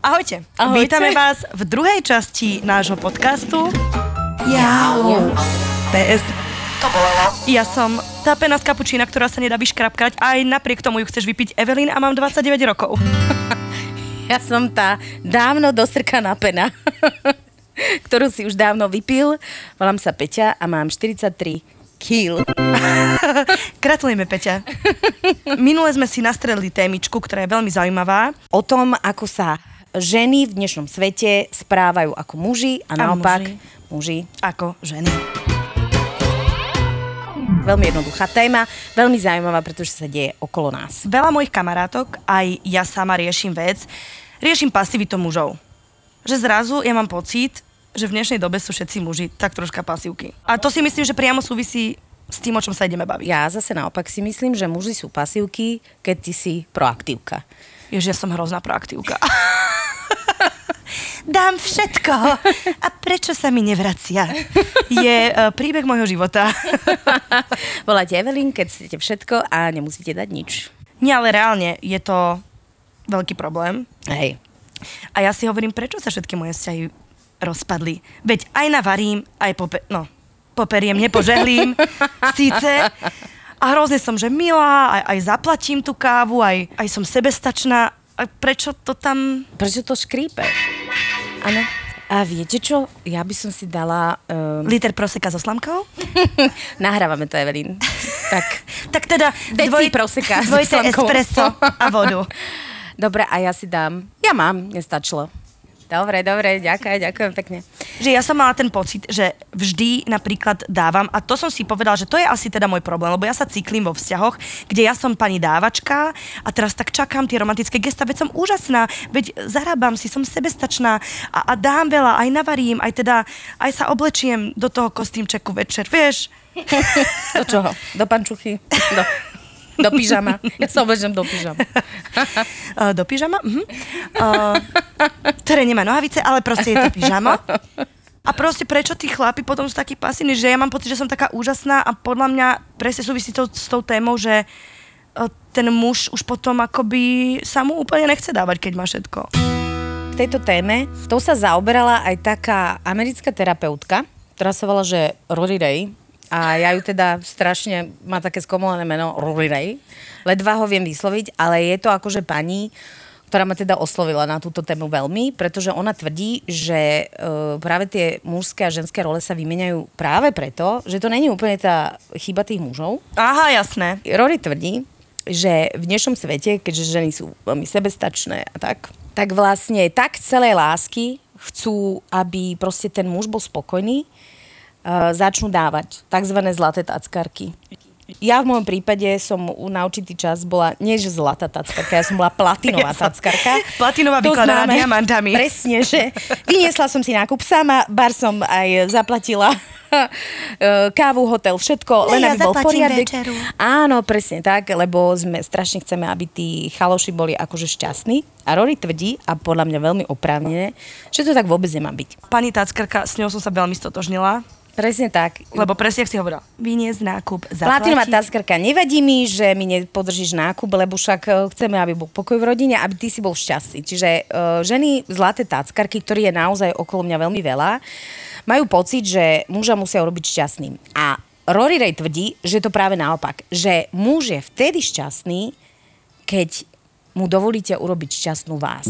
Ahojte. Ahojte. Vítame vás v druhej časti nášho podcastu. Jau. PS. To bolelo. Ja som tá pena z kapučína, ktorá sa nedá vyškrapkať. Aj napriek tomu ju chceš vypiť Evelyn a mám 29 rokov. Ja som tá dávno dostrkaná pena, ktorú si už dávno vypil. Volám sa Peťa a mám 43 kg. Gratulujeme, Peťa. Minule sme si nastrelili témičku, ktorá je veľmi zaujímavá. O tom, ako sa ženy v dnešnom svete správajú ako muži a naopak muži. Ako ženy. Veľmi jednoduchá téma, veľmi zaujímavá, pretože sa deje okolo nás. Veľa mojich kamarátok, aj ja sama riešim vec, riešim pasivitu mužov. Že zrazu ja mám pocit, že v dnešnej dobe sú všetci muži tak troška pasívky. A to si myslím, že priamo súvisí s tým, o čom sa ideme baviť. Ja zase naopak si myslím, že muži sú pasívky, keď ty si proaktívka. Ježiš, ja som hrozná proaktívka. Dám všetko. A prečo sa mi nevracia? Je uh, príbeh môjho života. Voláte Evelyn, keď chcete všetko a nemusíte dať nič. Nie, ale reálne je to veľký problém. Hej. A ja si hovorím, prečo sa všetky moje vzťahy rozpadli. Veď aj navarím, aj pope... No, poperiem, nepožehlím, síce. A hrozne som, že milá, aj, aj zaplatím tú kávu, aj, aj som sebestačná. A prečo to tam... Prečo to škrípe? Áno. A viete čo? Ja by som si dala... Um... Liter proseka so slamkou? Nahrávame to, Evelyn. tak. tak teda Deci proseka so dvojité espresso a vodu. Dobre, a ja si dám... Ja mám, nestačilo. Dobre, dobre, ďakujem, ďakujem pekne. Že ja som mala ten pocit, že vždy napríklad dávam, a to som si povedala, že to je asi teda môj problém, lebo ja sa cyklím vo vzťahoch, kde ja som pani dávačka a teraz tak čakám tie romantické gesta, veď som úžasná, veď zarábam si, som sebestačná a, a dám veľa, aj navarím, aj teda, aj sa oblečiem do toho kostýmčeku večer, vieš? Do čoho? Do pančuchy? Do, do pyžama? Ja sa oblečem do pyžama. Uh, do pyžama? Uh-huh. Uh, ktoré nemá nohavice, ale proste je to pyžama. A proste prečo tí chlapi potom sú takí pasívni, že ja mám pocit, že som taká úžasná a podľa mňa presne súvisí to s tou témou, že uh, ten muž už potom akoby sa mu úplne nechce dávať, keď má všetko. K tejto téme, to sa zaoberala aj taká americká terapeutka, ktorá sa volá, že Rory Ray. A ja ju teda strašne, má také skomolané meno Ray. Ledva ho viem vysloviť, ale je to akože pani, ktorá ma teda oslovila na túto tému veľmi, pretože ona tvrdí, že e, práve tie mužské a ženské role sa vymeniajú práve preto, že to není úplne tá chyba tých mužov, Aha, jasné. Rory tvrdí, že v dnešnom svete, keďže ženy sú veľmi sebestačné a tak, tak vlastne tak celé lásky chcú, aby proste ten muž bol spokojný, začnú dávať tzv. zlaté tackarky. Ja v môjom prípade som u- na určitý čas bola, nie že zlatá tackarka, ja som bola platinová tackarka. Platinová znamená- diamantami. Presne, že vyniesla som si nákup sama, bar som aj zaplatila eh, kávu, hotel, všetko, Ne, len ja aby bol poriadek. večeru. Áno, presne tak, lebo sme strašne chceme, aby tí chaloši boli akože šťastní. A Rory tvrdí, a podľa mňa veľmi oprávnené, že to tak vôbec nemá byť. Pani Tackarka, s ňou som sa veľmi stotožnila, Presne tak. lebo presne, si hovorila, vyniesť nákup, Platinová zaplatiť. taskarka, nevadí mi, že mi nepodržíš nákup, lebo však e, chceme, aby bol pokoj v rodine, aby ty si bol šťastný. Čiže uh, ženy zlaté tackarky, ktorý je naozaj okolo mňa veľmi veľa, majú pocit, že muža musia urobiť šťastným. A Rory Ray tvrdí, že je to práve naopak. Že muž je vtedy šťastný, keď mu dovolíte urobiť šťastnú vás.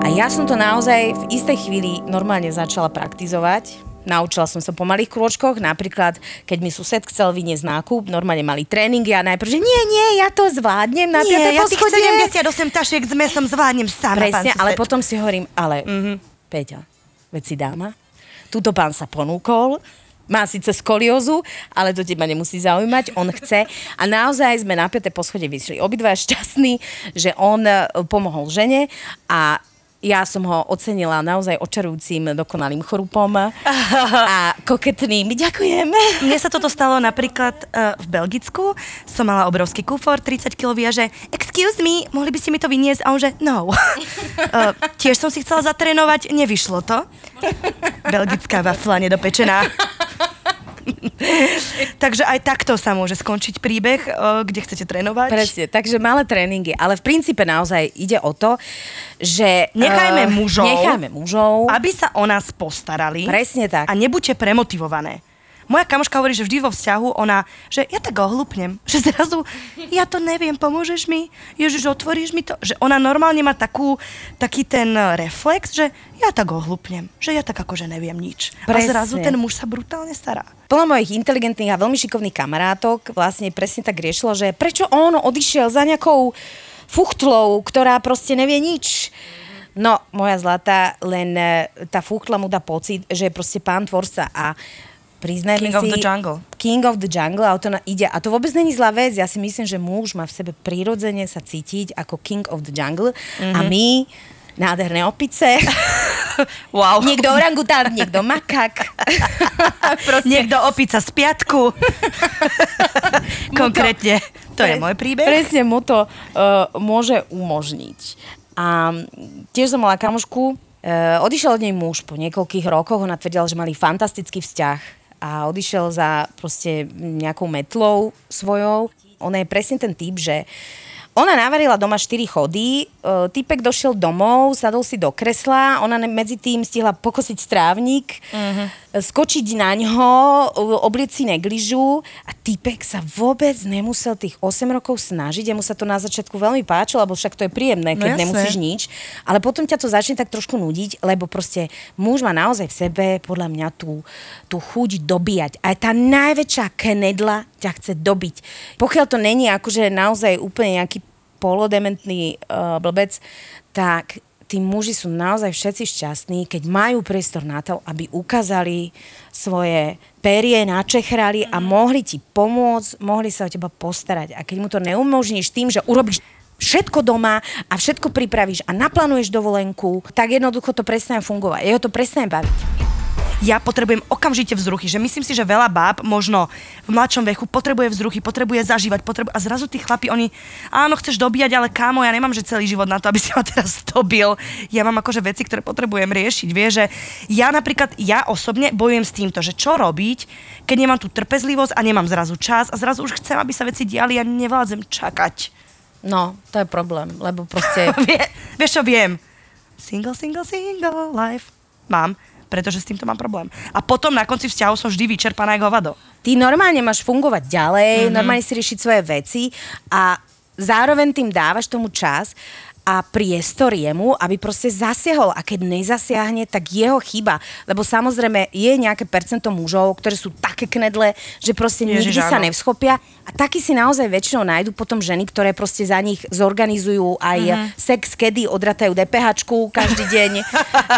A ja som to naozaj v istej chvíli normálne začala praktizovať. Naučila som sa po malých krôčkoch, napríklad keď mi sused chcel vyniesť nákup, normálne mali tréningy a najprv, že nie, nie, ja to zvládnem na Nie, piaté ja tých poschodie. 78 tašiek s mesom zvládnem sama, Presne, ale potom si hovorím, ale mm-hmm. Peťa, veď si dáma, túto pán sa ponúkol, má síce skoliózu, ale to teba nemusí zaujímať, on chce. A naozaj sme na piaté poschodie vyšli obidva šťastní, že on e, pomohol žene a ja som ho ocenila naozaj očarujúcim, dokonalým chrupom a koketným. Ďakujem. Mne sa toto stalo napríklad uh, v Belgicku. Som mala obrovský kufor, 30 kg a že excuse me, mohli by ste mi to vyniesť? A on že no. uh, tiež som si chcela zatrénovať, nevyšlo to. Belgická wafla nedopečená. Takže aj takto sa môže skončiť príbeh, eh, kde chcete trénovať. Presne, takže malé tréningy, ale v princípe naozaj ide o to, že... Nechajme eh, mužov, Nechajme mužov. aby sa o nás postarali. Presne tak. A nebuďte premotivované. Moja kamoška hovorí, že vždy vo vzťahu ona, že ja tak ohlupnem, že zrazu, ja to neviem, pomôžeš mi? Ježiš, otvoríš mi to? Že ona normálne má takú, taký ten reflex, že ja tak ohlupnem, že ja tak akože neviem nič. Presne. A zrazu ten muž sa brutálne stará. Plno mojich inteligentných a veľmi šikovných kamarátok vlastne presne tak riešilo, že prečo on odišiel za nejakou fuchtlou, ktorá proste nevie nič. No, moja zlatá, len e, tá fuchtla mu dá pocit, že je proste pán tvorca a priznajme King of si, the jungle. King of the jungle a to na, ide. A to vôbec není zlá vec. Ja si myslím, že muž má v sebe prirodzene sa cítiť ako King of the jungle mm-hmm. a my nádherné opice, Wow. niekto orangután, niekto makak. Proste Niekto opica z piatku. Konkrétne. To je môj príbeh. Presne mu to uh, môže umožniť. A tiež som mala kamošku, uh, odišiel od nej muž po niekoľkých rokoch, ona tvrdila, že mali fantastický vzťah a odišiel za proste nejakou metlou svojou. Ona je presne ten typ, že ona navarila doma 4 chody, uh, typek došiel domov, sadol si do kresla, ona medzi tým stihla pokosiť strávnik, uh-huh. Skočiť na ňo, obliec si negližu a typek sa vôbec nemusel tých 8 rokov snažiť, jemu sa to na začiatku veľmi páčilo, lebo však to je príjemné, No keď jasné. nemusíš nič, ale potom ťa to začne tak trošku nudiť, lebo proste muž má naozaj v sebe podľa mňa tú, tú chuť dobíjať. Aj tá najväčšia knedla ťa chce dobiť. Pokiaľ to není akože naozaj úplne nejaký polodementný uh, blbec, tak tí muži sú naozaj všetci šťastní, keď majú priestor na to, aby ukázali svoje perie, načechrali a mohli ti pomôcť, mohli sa o teba postarať. A keď mu to neumožníš tým, že urobíš všetko doma a všetko pripravíš a naplánuješ dovolenku, tak jednoducho to prestane fungovať. Jeho to prestane baviť. Ja potrebujem okamžite vzruchy. Že myslím si, že veľa báb, možno v mladšom veku, potrebuje vzruchy, potrebuje zažívať, potrebuje... a zrazu tí chlapi, oni, áno, chceš dobíjať, ale kámo, ja nemám, že celý život na to, aby si ma teraz dobil. Ja mám akože veci, ktoré potrebujem riešiť. Vieš, že ja napríklad, ja osobne bojujem s týmto, že čo robiť, keď nemám tú trpezlivosť a nemám zrazu čas a zrazu už chcem, aby sa veci diali a nevládzem čakať. No, to je problém, lebo proste... Vie, vieš čo, viem. Single, single, single life. Mám, pretože s týmto mám problém. A potom na konci vzťahu som vždy vyčerpaná ako hovado. ty normálne máš fungovať ďalej, mm-hmm. normálne si riešiť svoje veci a zároveň tým dávaš tomu čas a priestor jemu, aby proste zasiahol. A keď nezasiahne, tak jeho chyba. Lebo samozrejme je nejaké percento mužov, ktoré sú také knedle, že proste Ježiš, nikdy sa áno. nevschopia. A takí si naozaj väčšinou nájdu potom ženy, ktoré proste za nich zorganizujú aj Mhm. mm-hmm. sex, kedy odratajú DPHčku každý deň.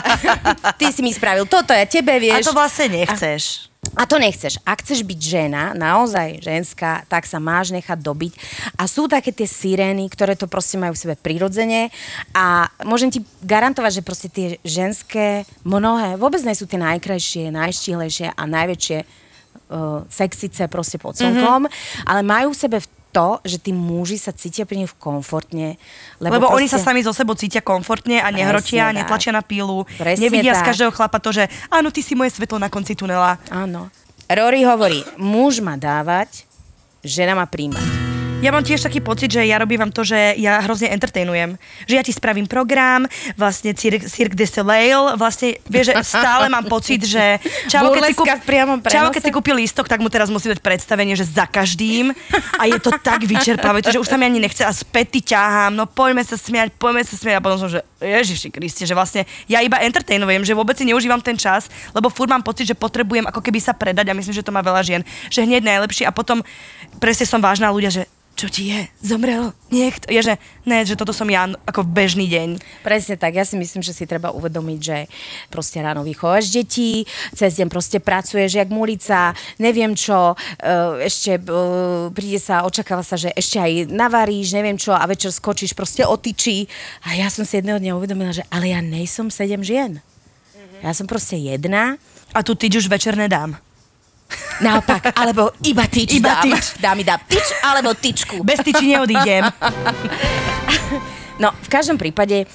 Ty si mi spravil toto, ja tebe, A vieš. to vlastne nechceš. A to nechceš. Ak chceš byť žena, naozaj ženská, tak sa máš nechať dobiť. A sú také tie sirény, ktoré to proste majú v sebe prirodzene a môžem ti garantovať, že proste tie ženské mnohé vôbec nie sú tie najkrajšie, najštihlejšie a najväčšie uh, sexice proste pod slnkom, mm-hmm. ale majú v sebe v to, že tí muži sa cítia pri nich komfortne. Lebo, Lebo oni proste- sa sami zo sebou cítia komfortne a nehrotia, Presne tak. netlačia na pílu, Presne nevidia z tak. každého chlapa to, že áno, ty si moje svetlo na konci tunela. Áno. Rory hovorí, muž má dávať, žena má príjmať. Ja mám tiež taký pocit, že ja robím vám to, že ja hrozne entertainujem. Že ja ti spravím program, vlastne Cirque, Cirque de Soleil, vlastne, vieš, že stále mám pocit, že Čavo, keď si, priamom Čavo, keď si kúpil lístok, tak mu teraz musí dať predstavenie, že za každým. A je to tak vyčerpávajúce, že už sa mi ani nechce a späty ťahám, no poďme sa smiať, poďme sa smiať a potom som, že Ježiši Kriste, že vlastne ja iba entertainujem, že vôbec si neužívam ten čas, lebo furt mám pocit, že potrebujem ako keby sa predať a myslím, že to má veľa žien, že hneď najlepšie a potom presne som vážna ľudia, že čo ti je? Zomrel? Niekto? Je, že ne, že toto som ja ako bežný deň. Presne tak, ja si myslím, že si treba uvedomiť, že proste ráno vychováš deti, cez deň proste pracuješ jak mulica, neviem čo, e, ešte e, príde sa, očakáva sa, že ešte aj navaríš, neviem čo a večer skočíš proste o tyči. A ja som si jedného dňa uvedomila, že ale ja nejsom sedem žien. Ja som proste jedna, A tu tyč už večer nedám. naopak, alebo iba tyč Iba dám. tyč. Dá mi dá tyč alebo tyčku. Bez tyči neodídem. No, v každom prípade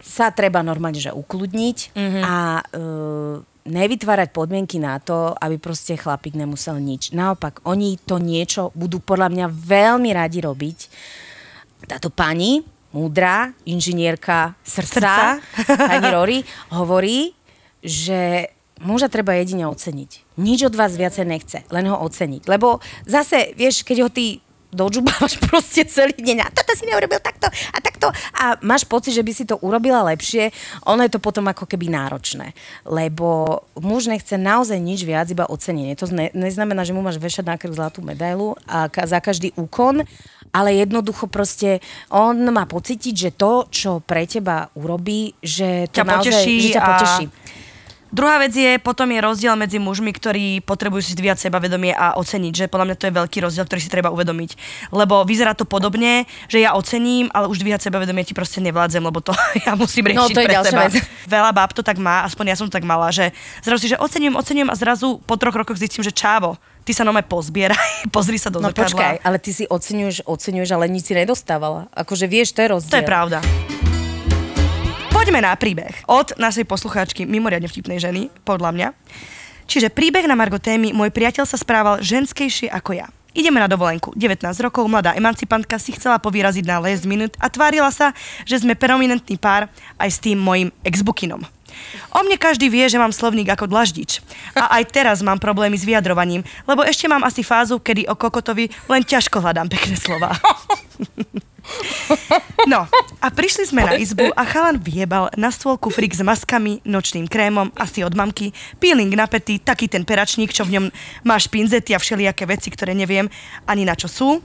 sa treba normálne že ukludniť Mhm. mm-hmm. a uh, nevytvárať podmienky na to, aby proste chlapík nemusel nič. Naopak, oni to niečo budú podľa mňa veľmi radi robiť. Táto pani, múdra, inžinierka srdca, Srdca. pani Rory, hovorí, že muža treba jedine oceniť. Nič od vás viacej nechce, len ho oceniť. Lebo zase, vieš, keď ho ty dožubávaš proste celý deň a toto si neurobil takto a takto a máš pocit, že by si to urobila lepšie, ono je to potom ako keby náročné. Lebo muž nechce naozaj nič viac, iba ocenenie. To ne, neznamená, že mu máš vešať na krk zlatú medailu a ka, za každý úkon, ale jednoducho proste on má pocítiť, že to, čo pre teba urobí, že to Ťa naozaj, poteší že ťa a- poteší. Druhá vec je, potom je rozdiel medzi mužmi, ktorí potrebujú si zdvíjať sebavedomie a oceniť, že podľa mňa to je veľký rozdiel, ktorý si treba uvedomiť. Lebo vyzerá to podobne, že ja ocením, ale už dvíhať sebavedomie ti proste nevládzem, lebo to ja musím riešiť No, to je pre seba. vec. Veľa báb to tak má, aspoň ja som to tak mala, že zrazu si, že ocením, ocením a zrazu po troch rokoch zistím, že čávo, ty sa nome pozbieraj, pozri sa do No zrkadla. počkaj, ale ty si oceňuješ, oceňuješ, ale nič si nedostávala. Akože vieš, to je rozdiel. To je pravda. Poďme na príbeh od našej poslucháčky, mimoriadne vtipnej ženy, podľa mňa. Čiže príbeh na Margo témy Môj priateľ sa správal ženskejšie ako ja. Ideme na dovolenku. 19 rokov, mladá emancipantka si chcela povyraziť na last minute a tvárila sa, že sme prominentný pár aj s tým mojim exbukinom. O mne každý vie, že mám slovník ako dlaždič. A aj teraz mám problémy s vyjadrovaním, lebo ešte mám asi fázu, kedy o kokotovi len ťažko hľadám pekné slova. No, a prišli sme na izbu a chalan vyjebal na stôl kufrík s maskami, nočným krémom, asi od mamky, peeling na pety, taký ten peračník, čo v ňom máš pinzety a všelijaké veci, ktoré neviem ani na čo sú.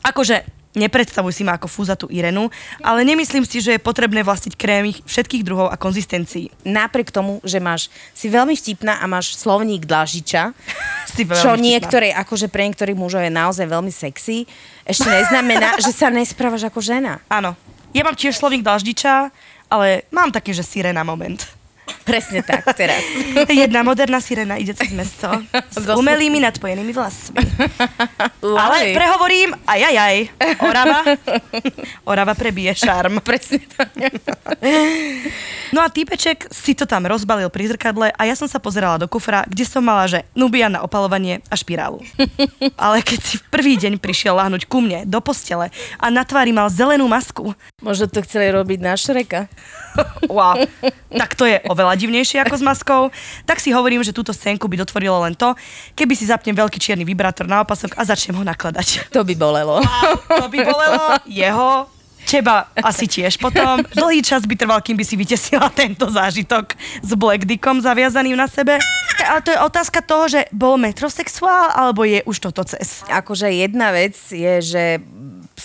Akože nepredstavuj si ma ako fúzatú Irenu, ale nemyslím si, že je potrebné vlastiť krémy všetkých druhov a konzistencií. Napriek tomu, že máš, si veľmi vtipná a máš slovník dlažiča, Si čo niektoré, akože pre niektorých mužov je naozaj veľmi sexy, ešte neznamená, že sa nesprávaš ako žena. Áno. Ja mám tiež slovník Dlaždiča, ale mám také, že sirena moment. Presne tak, teraz. Jedna moderná sirena ide cez mesto s umelými nadpojenými vlasmi. Ale prehovorím, ajajaj, Orava, Orava prebije šarm. Presne tak. No a týpeček si to tam rozbalil pri zrkadle a ja som sa pozerala do kufra, kde som mala, že nubia na opalovanie a špirálu. Ale keď si v prvý deň prišiel láhnuť ku mne do postele a na tvári mal zelenú masku, Možno to chceli robiť na Šreka. wow, tak to je oveľa divnejšie ako s maskou, tak si hovorím, že túto scénku by dotvorilo len to, keby si zapnem veľký čierny vibrátor na opasok a začnem ho nakladať. To by bolelo. To by bolelo jeho, teba asi tiež potom. Dlhý čas by trval, kým by si vytesila tento zážitok s Black Dickom zaviazaným na sebe. Ale to je otázka toho, že bol metrosexuál, alebo je už toto cez. Akože jedna vec je, že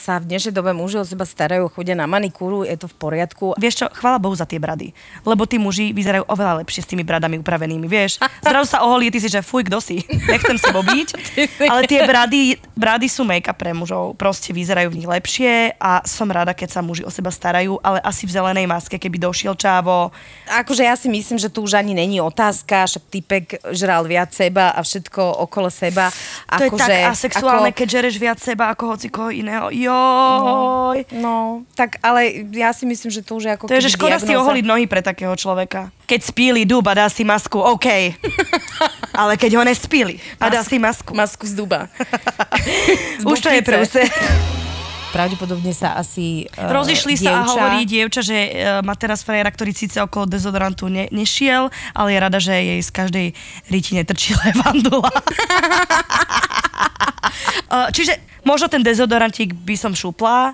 sa v dnešnej dobe muži o seba starajú, chodia na manikúru, je to v poriadku. Vieš čo, chvála Bohu za tie brady. Lebo tí muži vyzerajú oveľa lepšie s tými bradami upravenými, vieš. Zrazu sa oholí, ty si, že fuj, kto si? Nechcem sa byť. Ale tie brady, brady sú make-up pre mužov. Proste vyzerajú v nich lepšie a som rada, keď sa muži o seba starajú, ale asi v zelenej maske, keby došiel čávo. Akože ja si myslím, že tu už ani není otázka, však typek žral viac seba a všetko okolo seba. To je Akože, tak asexuálne, ako- keď žereš viac seba ako hoci koho iného. Joj. No, tak ale ja si myslím, že to už je ako To je, že škoda si diagnóza. oholiť nohy pre takého človeka. Keď spíli dub a dá si masku, OK. Ale keď ho nespíli a dá si masku. Masku z duba. Z Už to je prúse. Pravdepodobne sa asi uh, Rozišli sa a dievča- hovorí dievča, že uh, má teraz frajera, ktorý síce okolo dezodorantu ne, nešiel, ale je rada, že jej z každej rítine trčí levandula. Čiže možno ten dezodorantík by som šupla,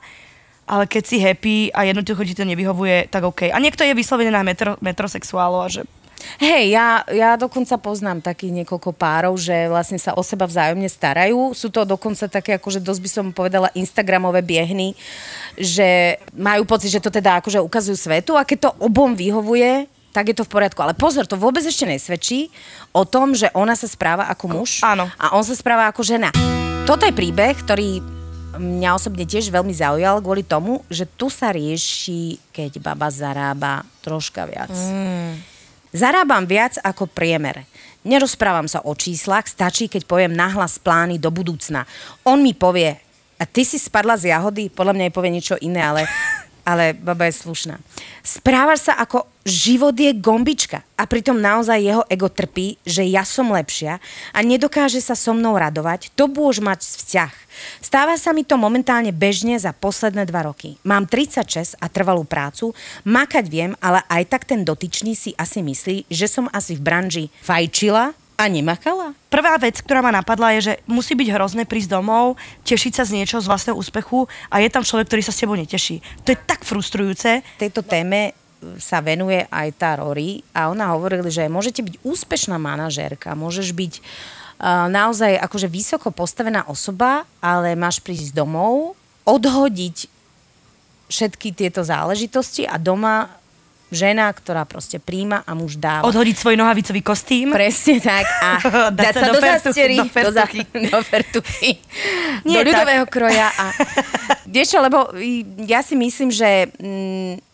ale keď si happy a jednoducho ti to nevyhovuje, tak OK. A niekto je vyslovene na metro, metrosexuálov a že Hej, ja, ja dokonca poznám takých niekoľko párov, že vlastne sa o seba vzájomne starajú. Sú to dokonca také, akože dosť by som povedala, Instagramové biehny, že majú pocit, že to teda akože ukazujú svetu a keď to obom vyhovuje, tak je to v poriadku. Ale pozor, to vôbec ešte nesvedčí o tom, že ona sa správa ako muž Áno. a on sa správa ako žena. Toto je príbeh, ktorý mňa osobne tiež veľmi zaujal kvôli tomu, že tu sa rieši, keď baba zarába troška viac. Mm. Zarábam viac ako priemer. Nerozprávam sa o číslach, stačí, keď poviem nahlas plány do budúcna. On mi povie, a ty si spadla z jahody, podľa mňa jej povie niečo iné, ale ale baba je slušná. Správaš sa ako život je gombička a pritom naozaj jeho ego trpí, že ja som lepšia a nedokáže sa so mnou radovať, to bôž mať vzťah. Stáva sa mi to momentálne bežne za posledné dva roky. Mám 36 a trvalú prácu, makať viem, ale aj tak ten dotyčný si asi myslí, že som asi v branži fajčila a nemakala? Prvá vec, ktorá ma napadla, je, že musí byť hrozné prísť domov, tešiť sa z niečoho, z vlastného úspechu a je tam človek, ktorý sa s tebou neteší. To je tak frustrujúce. Tejto téme sa venuje aj tá Rory a ona hovorila, že môžete byť úspešná manažérka, môžeš byť uh, naozaj akože vysoko postavená osoba, ale máš prísť domov, odhodiť všetky tieto záležitosti a doma žena, ktorá proste príjma a muž dáva. Odhodiť svoj nohavicový kostým. Presne tak. A dať, sa do, do zastery, do, za, do fertuchy, Nie do ľudového tak. kroja. A, vieš lebo ja si myslím, že... Mm,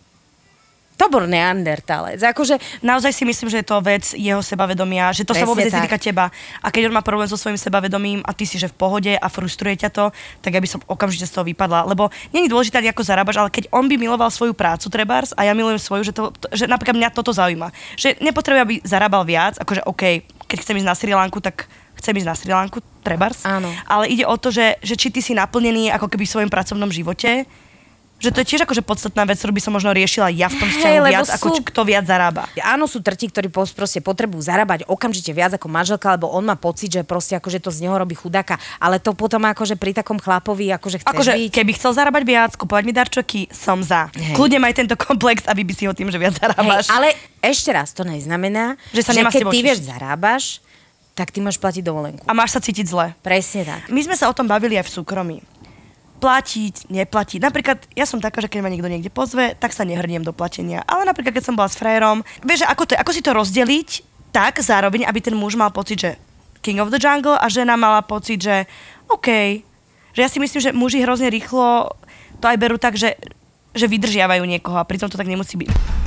to bol neandertalec. Akože... Naozaj si myslím, že je to vec jeho sebavedomia, že to Presne sa vôbec netýka teba. A keď on má problém so svojím sebavedomím a ty si že v pohode a frustruje ťa to, tak by som okamžite z toho vypadla. Lebo není dôležité, ako zarábaš, ale keď on by miloval svoju prácu, trebárs, a ja milujem svoju, že, to, že napríklad mňa toto zaujíma. Že nepotrebuje, aby zarábal viac, akože OK, keď chcem ísť na Sri Lanku, tak chcem ísť na Sri Lanku, trebárs. Áno. Ale ide o to, že, že či ty si naplnený ako keby v svojom pracovnom živote, že to je tiež akože podstatná vec, ktorú by som možno riešila ja v tom vzťahu hey, viac, sú... ako či, kto viac zarába. Áno, sú trti, ktorí proste potrebujú zarábať okamžite viac ako manželka, lebo on má pocit, že proste akože to z neho robí chudáka. Ale to potom akože pri takom chlapovi akože chce akože, byť... keby chcel zarábať viac, kupovať mi darčoky, som za. Hey. Kľudne maj tento komplex, aby by si ho tým, že viac zarábaš. Hey, ale ešte raz, to neznamená, že, sa že keď ty vieš zarábaš, tak ty máš platiť dovolenku. A máš sa cítiť zle. Presne tak. My sme sa o tom bavili aj v súkromí platiť, neplatiť. Napríklad, ja som taká, že keď ma niekto niekde pozve, tak sa nehrniem do platenia. Ale napríklad, keď som bola s frajerom, vieš, ako, to, ako si to rozdeliť tak zároveň, aby ten muž mal pocit, že King of the Jungle a žena mala pocit, že OK. Že ja si myslím, že muži hrozne rýchlo to aj berú tak, že, že vydržiavajú niekoho a pritom to tak nemusí byť.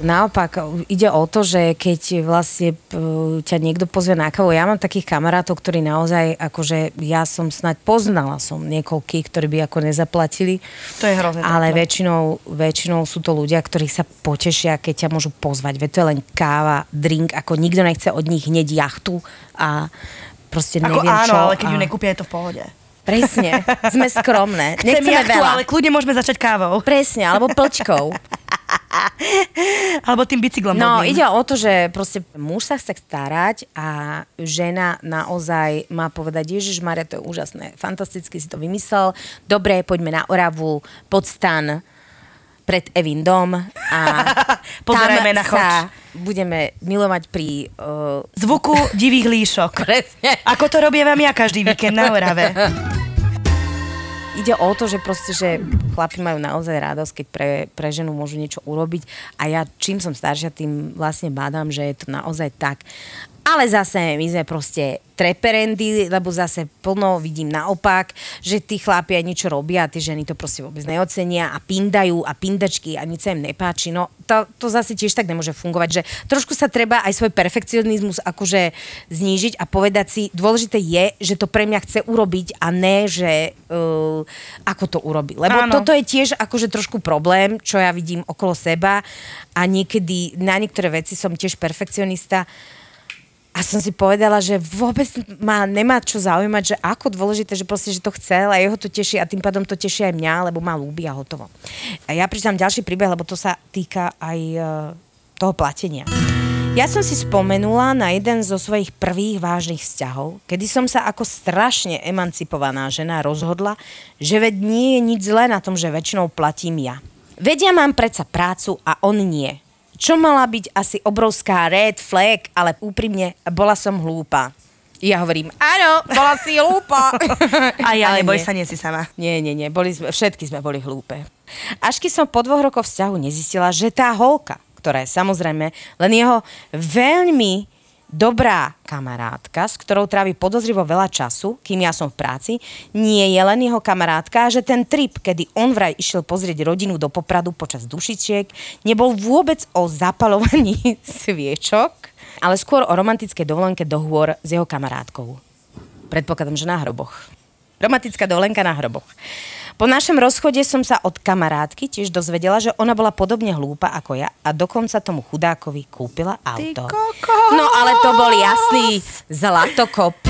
Naopak, ide o to, že keď vlastne ťa niekto pozve na kávu, ja mám takých kamarátov, ktorí naozaj, akože ja som snať poznala som niekoľkých, ktorí by ako nezaplatili. To je hrozné. Ale väčšinou, väčšinou sú to ľudia, ktorí sa potešia, keď ťa môžu pozvať. Veď to je len káva, drink, ako nikto nechce od nich hneď jachtu a proste ako neviem áno, čo. ale keď a... ju nekúpia, je to v pohode. Presne, sme skromné. Chcem Nechceme jachtu, veľa. ale kľudne môžeme začať kávou. Presne, alebo plčkou. Alebo tým bicyklom. No, modným. ide o to, že proste muž sa chce starať a žena naozaj má povedať, Ježiš Maria, to je úžasné, fantasticky si to vymyslel, dobre, poďme na Oravu, pod stan, pred Evin dom a Pozerajme tam na sa budeme milovať pri... Uh... Zvuku divých líšok. Presne. Ako to robia vám ja každý víkend na Orave. ide o to, že proste, že chlapi majú naozaj radosť, keď pre, pre ženu môžu niečo urobiť a ja čím som staršia, tým vlastne bádam, že je to naozaj tak. Ale zase my sme proste treperendy, lebo zase plno vidím naopak, že tí chlapi aj niečo robia a tie ženy to proste vôbec neocenia a pindajú a pindačky a nič sa im nepáči. No to, to zase tiež tak nemôže fungovať, že trošku sa treba aj svoj perfekcionizmus akože znížiť a povedať si, dôležité je, že to pre mňa chce urobiť a ne, že uh, ako to urobí. Lebo Áno. toto je tiež akože trošku problém, čo ja vidím okolo seba a niekedy na niektoré veci som tiež perfekcionista a som si povedala, že vôbec ma nemá čo zaujímať, že ako dôležité, že proste, že to chcel a jeho to teší a tým pádom to teší aj mňa, lebo ma ľúbi a hotovo. A ja priznám ďalší príbeh, lebo to sa týka aj uh, toho platenia. Ja som si spomenula na jeden zo svojich prvých vážnych vzťahov, kedy som sa ako strašne emancipovaná žena rozhodla, že veď nie je nič zlé na tom, že väčšinou platím ja. Vedia mám predsa prácu a on nie čo mala byť asi obrovská red flag, ale úprimne bola som hlúpa. Ja hovorím, áno, bola si hlúpa. A ja, ale neboj nie. sa, nie si sama. Nie, nie, nie, boli sme, všetky sme boli hlúpe. Až keď som po dvoch rokoch vzťahu nezistila, že tá holka, ktorá je samozrejme len jeho veľmi dobrá kamarátka, s ktorou trávi podozrivo veľa času, kým ja som v práci, nie je len jeho kamarátka, že ten trip, kedy on vraj išiel pozrieť rodinu do Popradu počas dušičiek, nebol vôbec o zapalovaní sviečok, ale skôr o romantickej dovolenke do hôr s jeho kamarátkou. Predpokladám, že na hroboch. Romantická dovolenka na hroboch. Po našom rozchode som sa od kamarátky tiež dozvedela, že ona bola podobne hlúpa ako ja a dokonca tomu chudákovi kúpila auto. No ale to bol jasný zlatokop.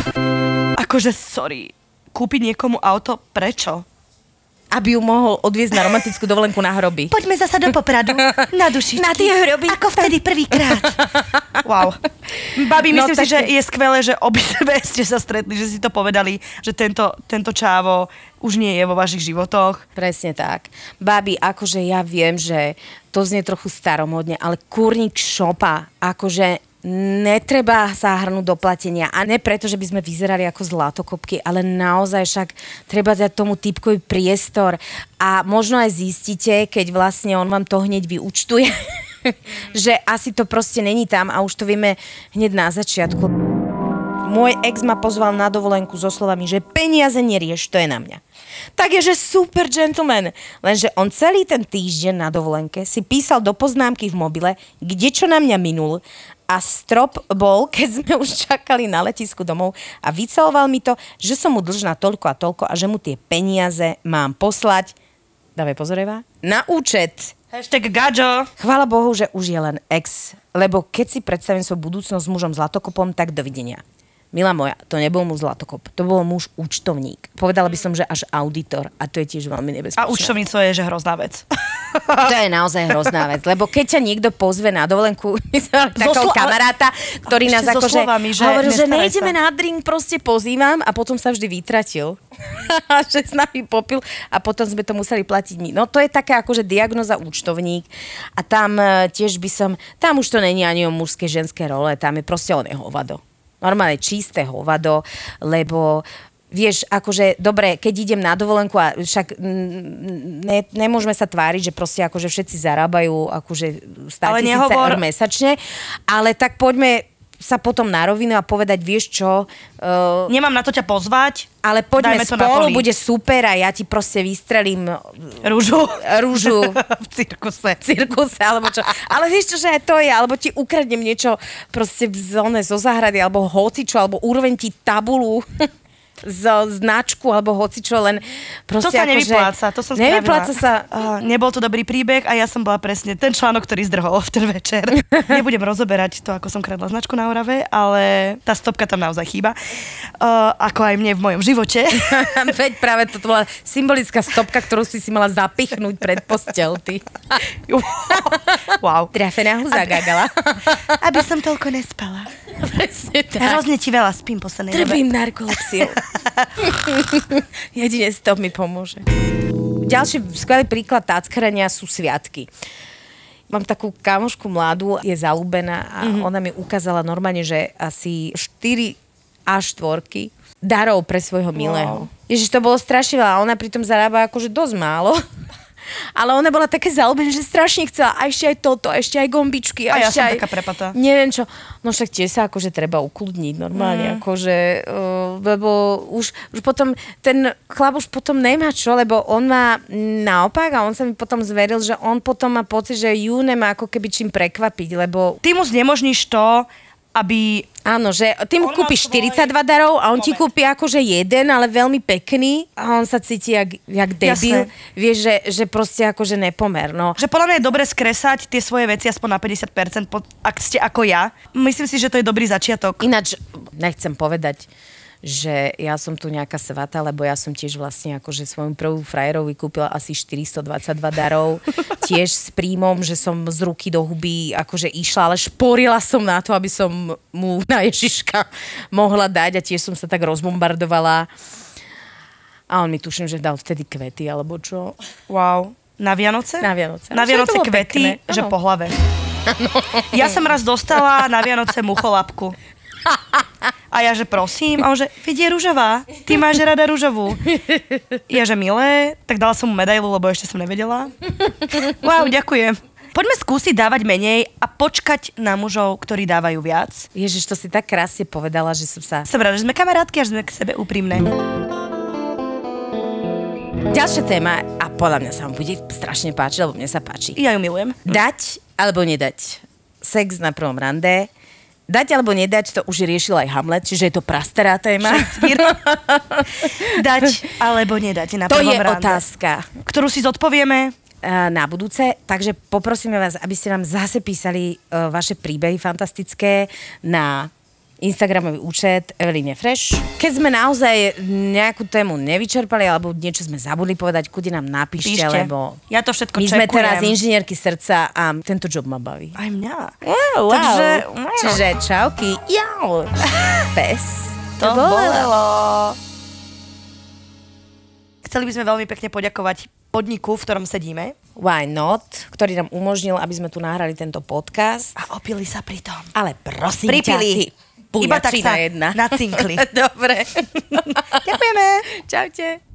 Akože, sorry, kúpiť niekomu auto, prečo? Aby ju mohol odviezť na romantickú dovolenku na hroby. Poďme zasa do Popradu, na dušičky. Na tie hroby. Ako vtedy prvýkrát. Wow. Babi, No, myslím si, tak- že je skvelé, že obidve ste sa stretli, že si to povedali, že tento, tento čávo už nie je vo vašich životoch. Presne tak. Babi, akože ja viem, že to znie trochu staromodne, ale kurník šopa, akože netreba sa hrnúť do platenia. A ne preto, že by sme vyzerali ako zlatokopky, ale naozaj však treba dať tomu typkovi priestor. A možno aj zistíte, keď vlastne on vám to hneď vyúčtuje, že asi to proste není tam a už to vieme hneď na začiatku. Môj ex ma pozval na dovolenku so slovami, že peniaze nerieš, to je na mňa. Tak je, že super gentleman. Lenže on celý ten týždeň na dovolenke si písal do poznámky v mobile, kde čo na mňa minul a strop bol, keď sme už čakali na letisku domov a vyceloval mi to, že som mu dlžná toľko a toľko a že mu tie peniaze mám poslať, dávaj pozor Eva, na účet. Hashtag Gajo. Chvála Bohu, že už je len ex, lebo keď si predstavím svoju budúcnosť s mužom Zlatokopom, tak dovidenia. Milá moja, to nebol muž Zlatokop, to bol muž účtovník. Povedala by som, že až auditor a to je tiež veľmi nebezpečné. A účtovníctvo je, že hrozná vec. To je naozaj hrozná vec, lebo keď ťa niekto pozve na dovolenku, my sme mali So takého slo- kamaráta, ktorý nás so akože že hovoril, že nejdeme sa. na drink, proste pozývam a potom sa vždy vytratil. že s nami popil a potom sme to museli platiť my. No to je taká akože diagnoza účtovník a tam e, tiež by som, tam už to není ani o mužské, ženské role, tam je proste on je hovado. Normálne čisté hovado, lebo vieš, akože, dobre, keď idem na dovolenku a však ne, nemôžeme sa tváriť, že proste akože všetci zarábajú akože 100 Ale nehovor- eur mesačne, ale tak poďme sa potom na rovinu a povedať, vieš čo, uh, Nemám na to ťa pozvať, ale poďme spolu, bude super a ja ti proste vystrelím rúžu. rúžu v cirkuse. v cirkuse, alebo čo. Ale vieš čo, že aj to je, alebo ti ukradnem niečo proste z, one, zo záhrady, alebo hocičo, alebo urvem ti tabulu zo značku, alebo hocičo, len To proste sa akože- nevypláca, to som Nevypláca spravila. sa. Uh, nebol to dobrý príbeh a ja som bola presne ten článok, ktorý zdrhol v ten večer. Nebudem rozoberať to, ako som kradla značku na Orave, ale tá stopka tam naozaj chýba. Uh, ako aj mne v mojom živote. Veď práve toto bola symbolická stopka, ktorú si si mala zapichnúť pred postel, ty. wow. Trafená gagala. Aby som toľko nespala. Presne tak. Hrozne ti veľa spím poslednej. Trpím narkolepsiou. Jedine stop mi pomôže. Ďalší skvelý príklad táckarania sú sviatky. Mám takú kamošku mladú, je zalúbená a mm-hmm. ona mi ukázala normálne, že asi 4 až 4 darov pre svojho milého. Ježiš, to bolo strašne veľa. a Ona pritom zarába akože dosť málo. Ale ona bola také zalúbená, že strašne chcela a ešte aj toto, a ešte aj gombičky. A ja ešte som aj, taká prepatá. Neviem čo. No však tiež sa akože treba ukludniť normálne, mm. akože, uh, lebo už, už potom, ten chlap už potom nemá čo, lebo on má naopak a on sa mi potom zveril, že on potom má pocit, že ju nemá ako keby čím prekvapiť, lebo Ty mu znemožníš to, aby... Áno, že ty mu kúpiš svoj 42 darov a on ti moment. kúpi akože jeden, ale veľmi pekný a on sa cíti jak, jak debil. Jasné. Vieš, že, že proste akože nepomer. No. Že podľa mňa je dobre skresať tie svoje veci aspoň na 50%, pod, ak ste ako ja. Myslím si, že to je dobrý začiatok. Ináč, nechcem povedať, že ja som tu nejaká svata, lebo ja som tiež vlastne akože svojmu prvú frajerovi kúpila asi 422 darov, tiež s príjmom, že som z ruky do huby akože išla, ale šporila som na to, aby som mu na Ježiška mohla dať a tiež som sa tak rozbombardovala. A on mi tuším, že dal vtedy kvety, alebo čo. Wow. Na Vianoce? Na Vianoce. Na Vianoce kvety, pekné, že po hlave. Ja som raz dostala na Vianoce mucholapku. A ja, že prosím, a on, že veď je rúžová, ty máš rada rúžovú. Ja, že milé, tak dala som mu medailu, lebo ešte som nevedela. Wow, ďakujem. Poďme skúsiť dávať menej a počkať na mužov, ktorí dávajú viac. Ježiš, to si tak krásne povedala, že som sa... Som rada, že sme kamarátky a že sme k sebe úprimné. Ďalšia téma, a podľa mňa sa vám bude strašne páčiť, lebo mne sa páči. Ja ju milujem. Dať alebo nedať sex na prvom rande, Dať alebo nedať, to už riešil aj Hamlet, čiže je to prastará téma. Dať alebo nedať na To je rande. otázka Ktorú si zodpovieme. na budúce, takže poprosíme vás, aby ste nám zase písali vaše príbehy fantastické na Instagramový účet Eveline Fresh. Keď sme naozaj nejakú tému nevyčerpali alebo niečo sme zabudli povedať, kudy nám napíšte, Píšte. lebo Ja to všetko my sme čekujem. teraz inžinierky srdca a tento job ma baví. Aj mňa. Wow, Takže, Čiže čauky. Jau. Pes. To bolelo. Chceli by sme veľmi pekne poďakovať podniku, v ktorom sedíme. Why not? Ktorý nám umožnil, aby sme tu nahrali tento podcast. A opili sa pri tom. Ale prosím ťa, Pripili. ty buja, Iba tak sa na jedna. nacinkli. Dobre. Ďakujeme. Čaute.